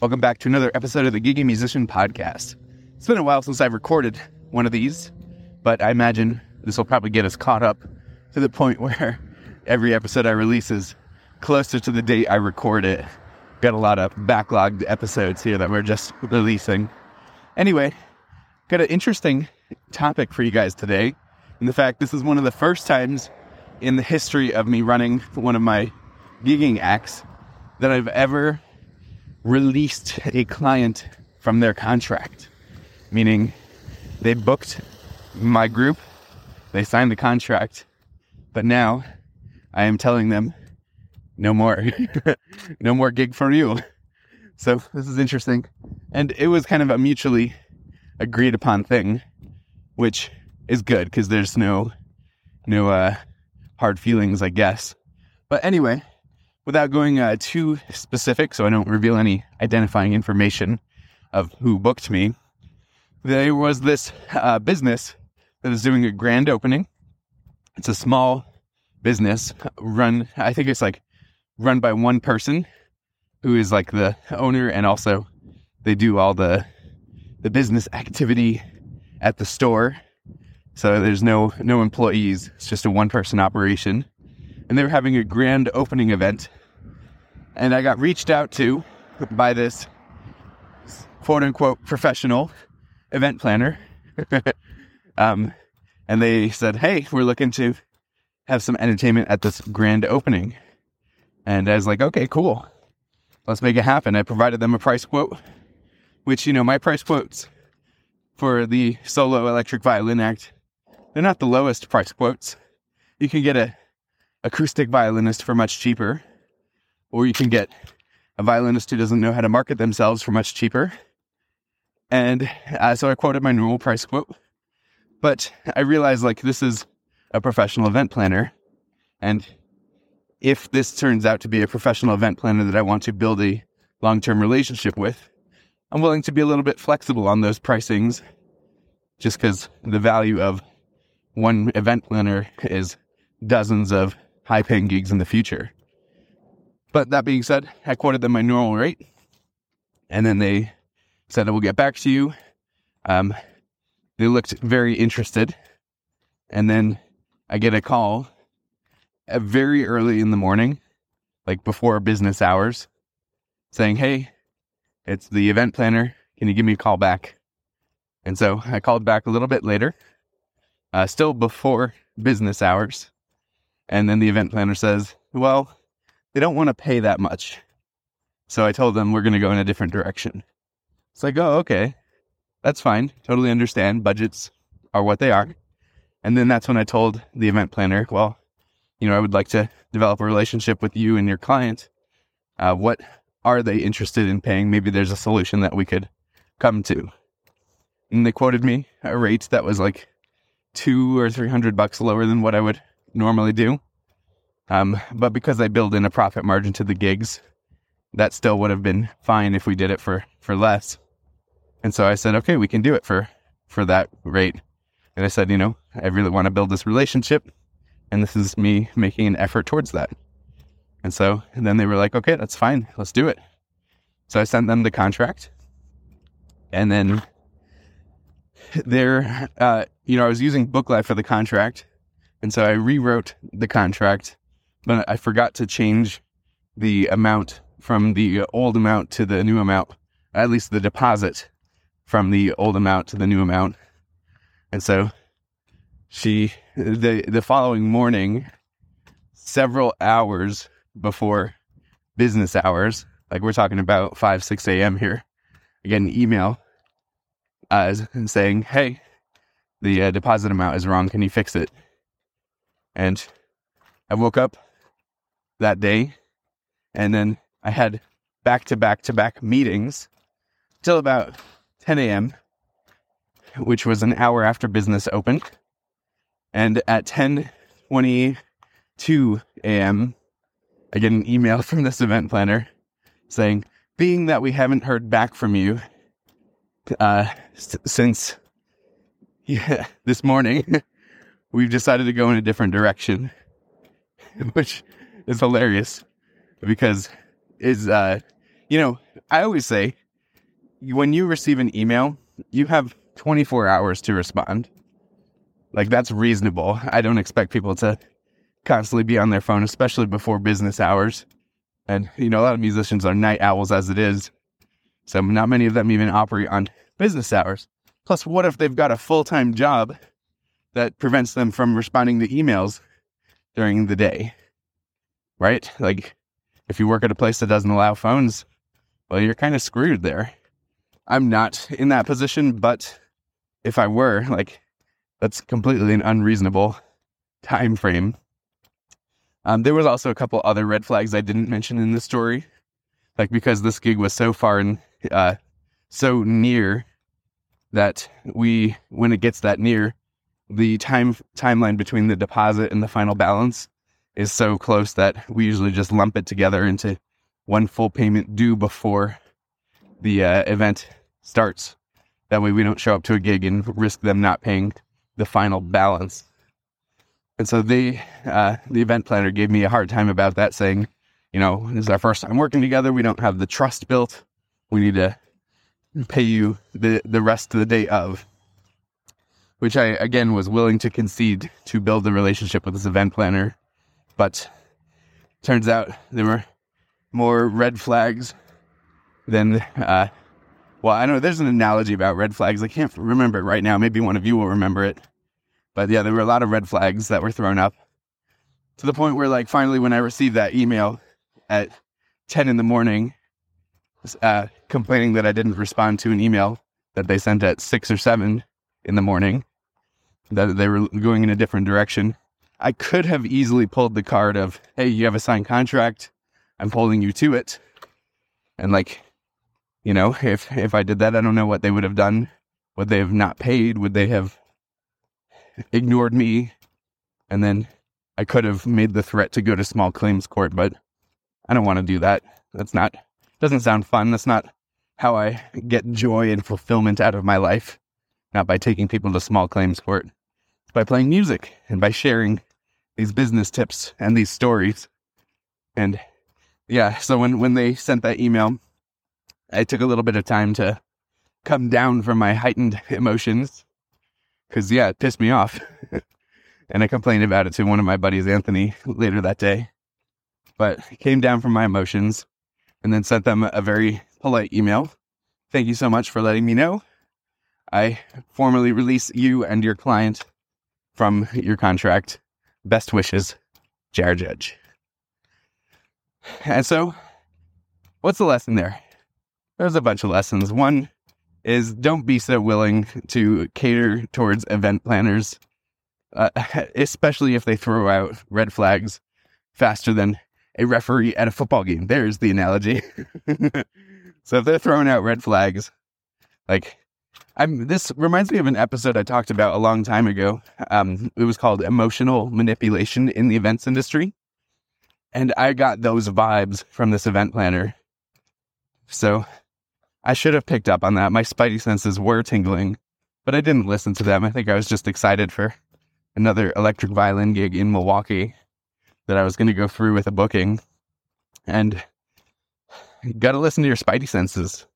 Welcome back to another episode of the Gigging Musician Podcast. It's been a while since I've recorded one of these, but I imagine this will probably get us caught up to the point where every episode I release is closer to the date I record it. Got a lot of backlogged episodes here that we're just releasing. Anyway, got an interesting topic for you guys today. And the fact this is one of the first times in the history of me running one of my gigging acts that I've ever released a client from their contract, meaning they booked my group, they signed the contract, but now I am telling them no more, no more gig for you. So this is interesting. And it was kind of a mutually agreed upon thing, which is good because there's no, no, uh, hard feelings, I guess. But anyway, without going uh, too specific, so I don't reveal any identifying information of who booked me, there was this uh, business that is doing a grand opening. It's a small business run, I think it's like run by one person who is like the owner and also they do all the the business activity at the store. So there's no no employees. It's just a one person operation and they were having a grand opening event. And I got reached out to by this quote unquote professional event planner. um, and they said, Hey, we're looking to have some entertainment at this grand opening. And I was like, Okay, cool. Let's make it happen. I provided them a price quote, which, you know, my price quotes for the solo electric violin act, they're not the lowest price quotes. You can get a acoustic violinist for much cheaper, or you can get a violinist who doesn't know how to market themselves for much cheaper. And uh, so I quoted my normal price quote, but I realized like this is a professional event planner. And if this turns out to be a professional event planner that I want to build a long term relationship with, I'm willing to be a little bit flexible on those pricings just because the value of one event planner is dozens of high paying gigs in the future. But that being said, I quoted them my normal rate, and then they said I will get back to you. Um, they looked very interested, and then I get a call very early in the morning, like before business hours, saying, "Hey, it's the event planner. Can you give me a call back?" And so I called back a little bit later, uh, still before business hours, and then the event planner says, well, they don't want to pay that much. So I told them we're going to go in a different direction. It's like, oh, okay. That's fine. Totally understand. Budgets are what they are. And then that's when I told the event planner, well, you know, I would like to develop a relationship with you and your client. Uh, what are they interested in paying? Maybe there's a solution that we could come to. And they quoted me a rate that was like two or three hundred bucks lower than what I would normally do. Um, but because I build in a profit margin to the gigs, that still would have been fine if we did it for, for less. And so I said, okay, we can do it for, for that rate. And I said, you know, I really want to build this relationship. And this is me making an effort towards that. And so and then they were like, okay, that's fine. Let's do it. So I sent them the contract. And then there, uh, you know, I was using BookLive for the contract. And so I rewrote the contract, but I forgot to change the amount from the old amount to the new amount, at least the deposit from the old amount to the new amount. And so she, the, the following morning, several hours before business hours, like we're talking about 5, 6 a.m. here, I get an email uh, saying, Hey, the uh, deposit amount is wrong. Can you fix it? And I woke up that day and then I had back to back to back meetings till about 10 a.m., which was an hour after business opened. And at 10:22 a.m., I get an email from this event planner saying, "Being that we haven't heard back from you uh, s- since yeah, this morning, we've decided to go in a different direction," which is hilarious because is uh, you know I always say when you receive an email, you have 24 hours to respond. Like that's reasonable. I don't expect people to constantly be on their phone, especially before business hours. And you know, a lot of musicians are night owls as it is. So not many of them even operate on business hours. Plus, what if they've got a full-time job that prevents them from responding to emails during the day? Right? Like if you work at a place that doesn't allow phones, well, you're kind of screwed there. I'm not in that position, but if I were, like that's completely an unreasonable time frame. Um, there was also a couple other red flags I didn't mention in the story, like because this gig was so far and uh, so near that we, when it gets that near, the time timeline between the deposit and the final balance is so close that we usually just lump it together into one full payment due before the uh, event starts. That way, we don't show up to a gig and risk them not paying the final balance. And so they, uh, the event planner gave me a hard time about that, saying, you know, this is our first time working together. We don't have the trust built. We need to pay you the, the rest of the day of. Which I, again, was willing to concede to build the relationship with this event planner. But turns out there were more red flags than, uh, well, I know there's an analogy about red flags. I can't remember it right now. Maybe one of you will remember it. But yeah, there were a lot of red flags that were thrown up to the point where, like, finally, when I received that email at 10 in the morning, uh, complaining that I didn't respond to an email that they sent at six or seven in the morning, that they were going in a different direction, I could have easily pulled the card of, hey, you have a signed contract, I'm holding you to it. And, like, you know, if if I did that, I don't know what they would have done. Would they have not paid? Would they have ignored me? And then I could have made the threat to go to small claims court, but I don't want to do that. That's not doesn't sound fun. That's not how I get joy and fulfillment out of my life. Not by taking people to small claims court. By playing music and by sharing these business tips and these stories. And yeah, so when when they sent that email, I took a little bit of time to come down from my heightened emotions because, yeah, it pissed me off. and I complained about it to one of my buddies, Anthony, later that day. But came down from my emotions and then sent them a very polite email. Thank you so much for letting me know. I formally release you and your client from your contract. Best wishes, Jared Judge. And so, what's the lesson there? there's a bunch of lessons. One is don't be so willing to cater towards event planners, uh, especially if they throw out red flags faster than a referee at a football game. There's the analogy. so if they're throwing out red flags, like I'm, this reminds me of an episode I talked about a long time ago. Um, it was called emotional manipulation in the events industry. And I got those vibes from this event planner. So I should have picked up on that. My spidey senses were tingling, but I didn't listen to them. I think I was just excited for another electric violin gig in Milwaukee that I was going to go through with a booking. And you got to listen to your spidey senses.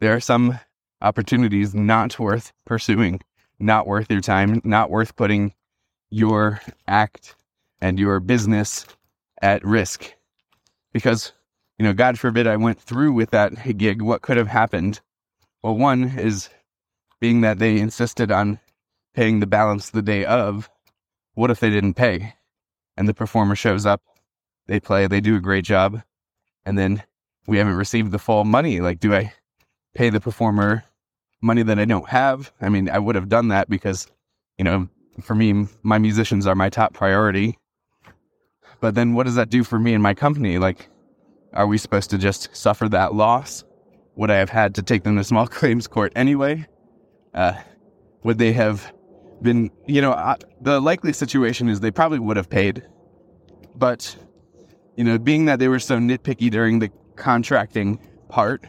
There are some opportunities not worth pursuing, not worth your time, not worth putting your act and your business at risk. Because you know, God forbid I went through with that gig, what could have happened? Well, one is being that they insisted on paying the balance the day of. What if they didn't pay? And the performer shows up, they play, they do a great job, and then we haven't received the full money. Like, do I pay the performer money that I don't have? I mean, I would have done that because, you know, for me, my musicians are my top priority. But then what does that do for me and my company? Like, are we supposed to just suffer that loss would I have had to take them to small claims court anyway? Uh, would they have been, you know, uh, the likely situation is they probably would have paid. But, you know, being that they were so nitpicky during the contracting part,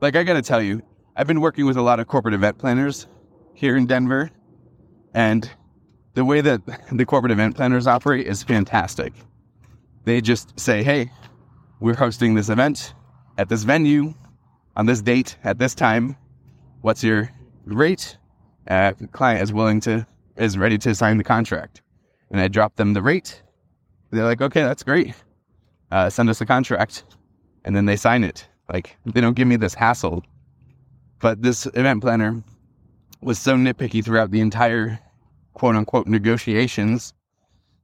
like I got to tell you, I've been working with a lot of corporate event planners here in Denver, and the way that the corporate event planners operate is fantastic. They just say, hey, we're hosting this event at this venue on this date at this time. What's your rate? Uh, client is willing to, is ready to sign the contract. And I drop them the rate. They're like, okay, that's great. Uh, send us a contract. And then they sign it. Like, they don't give me this hassle. But this event planner was so nitpicky throughout the entire quote unquote negotiations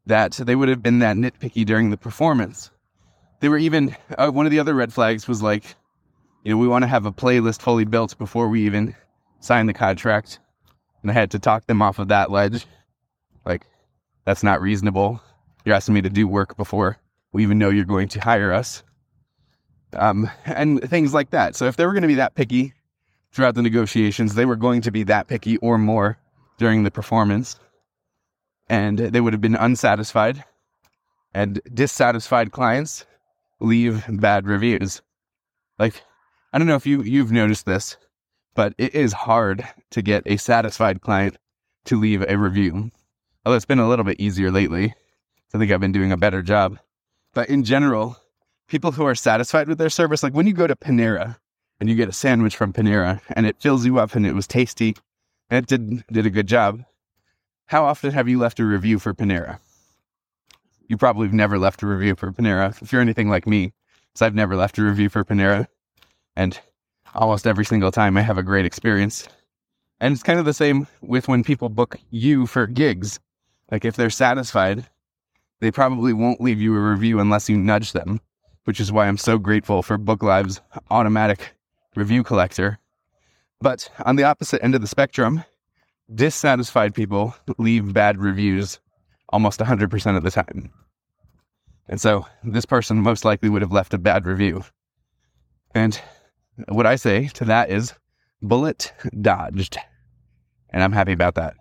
that they would have been that nitpicky during the performance. They were even, uh, one of the other red flags was like, you know, we want to have a playlist fully built before we even sign the contract. And I had to talk them off of that ledge. Like, that's not reasonable. You're asking me to do work before we even know you're going to hire us. Um, and things like that. So if they were going to be that picky throughout the negotiations, they were going to be that picky or more during the performance. And they would have been unsatisfied. And dissatisfied clients leave bad reviews. Like, I don't know if you, you've noticed this, but it is hard to get a satisfied client to leave a review. Although it's been a little bit easier lately. I think I've been doing a better job. But in general, people who are satisfied with their service, like when you go to Panera and you get a sandwich from Panera and it fills you up and it was tasty and it did, did a good job, how often have you left a review for Panera? You probably have never left a review for Panera if you're anything like me. So I've never left a review for Panera. And almost every single time I have a great experience. And it's kind of the same with when people book you for gigs. Like if they're satisfied, they probably won't leave you a review unless you nudge them, which is why I'm so grateful for BookLive's automatic review collector. But on the opposite end of the spectrum, dissatisfied people leave bad reviews almost 100% of the time. And so this person most likely would have left a bad review. And what I say to that is bullet dodged. And I'm happy about that.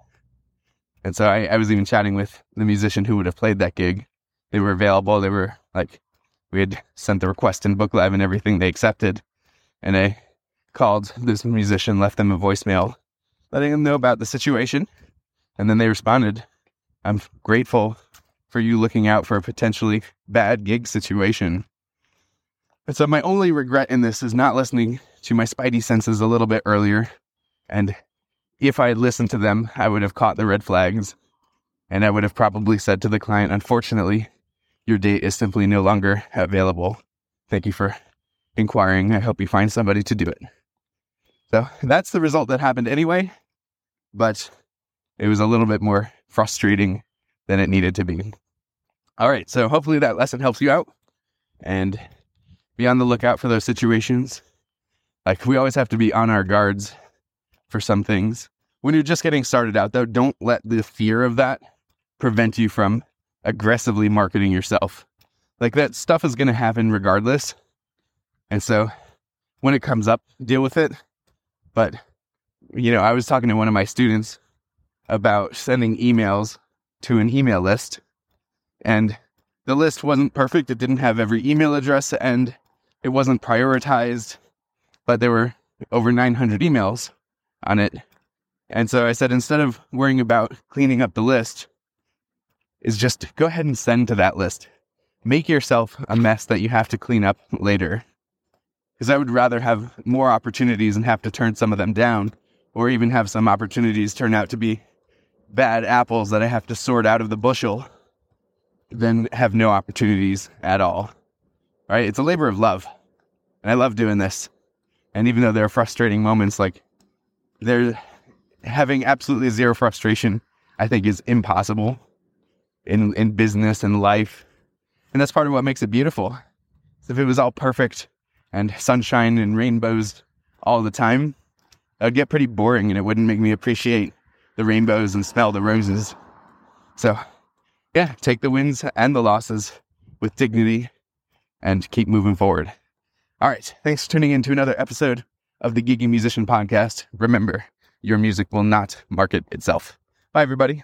And so I, I was even chatting with the musician who would have played that gig. They were available. They were like, we had sent the request in BookLive and everything. They accepted. And I called this musician, left them a voicemail, letting them know about the situation. And then they responded, I'm grateful for you looking out for a potentially bad gig situation. And so my only regret in this is not listening to my spidey senses a little bit earlier. And if I had listened to them, I would have caught the red flags. And I would have probably said to the client, unfortunately, your date is simply no longer available. Thank you for inquiring. I hope you find somebody to do it. So that's the result that happened anyway. But it was a little bit more frustrating than it needed to be. All right. So hopefully that lesson helps you out. And be on the lookout for those situations. Like we always have to be on our guards for some things. When you're just getting started out, though, don't let the fear of that prevent you from aggressively marketing yourself. Like that stuff is going to happen regardless. And so when it comes up, deal with it. But, you know, I was talking to one of my students about sending emails to an email list, and the list wasn't perfect. It didn't have every email address and it wasn't prioritized, but there were over 900 emails on it. And so I said, instead of worrying about cleaning up the list, is just go ahead and send to that list. Make yourself a mess that you have to clean up later. Because I would rather have more opportunities and have to turn some of them down, or even have some opportunities turn out to be bad apples that I have to sort out of the bushel, than have no opportunities at all right? It's a labor of love. And I love doing this. And even though there are frustrating moments, like there having absolutely zero frustration, I think is impossible in in business and life. And that's part of what makes it beautiful. If it was all perfect and sunshine and rainbows all the time, it would get pretty boring and it wouldn't make me appreciate the rainbows and smell the roses. So yeah, take the wins and the losses with dignity and keep moving forward. All right. Thanks for tuning in to another episode of the Gigging Musician Podcast. Remember, your music will not market itself. Bye, everybody.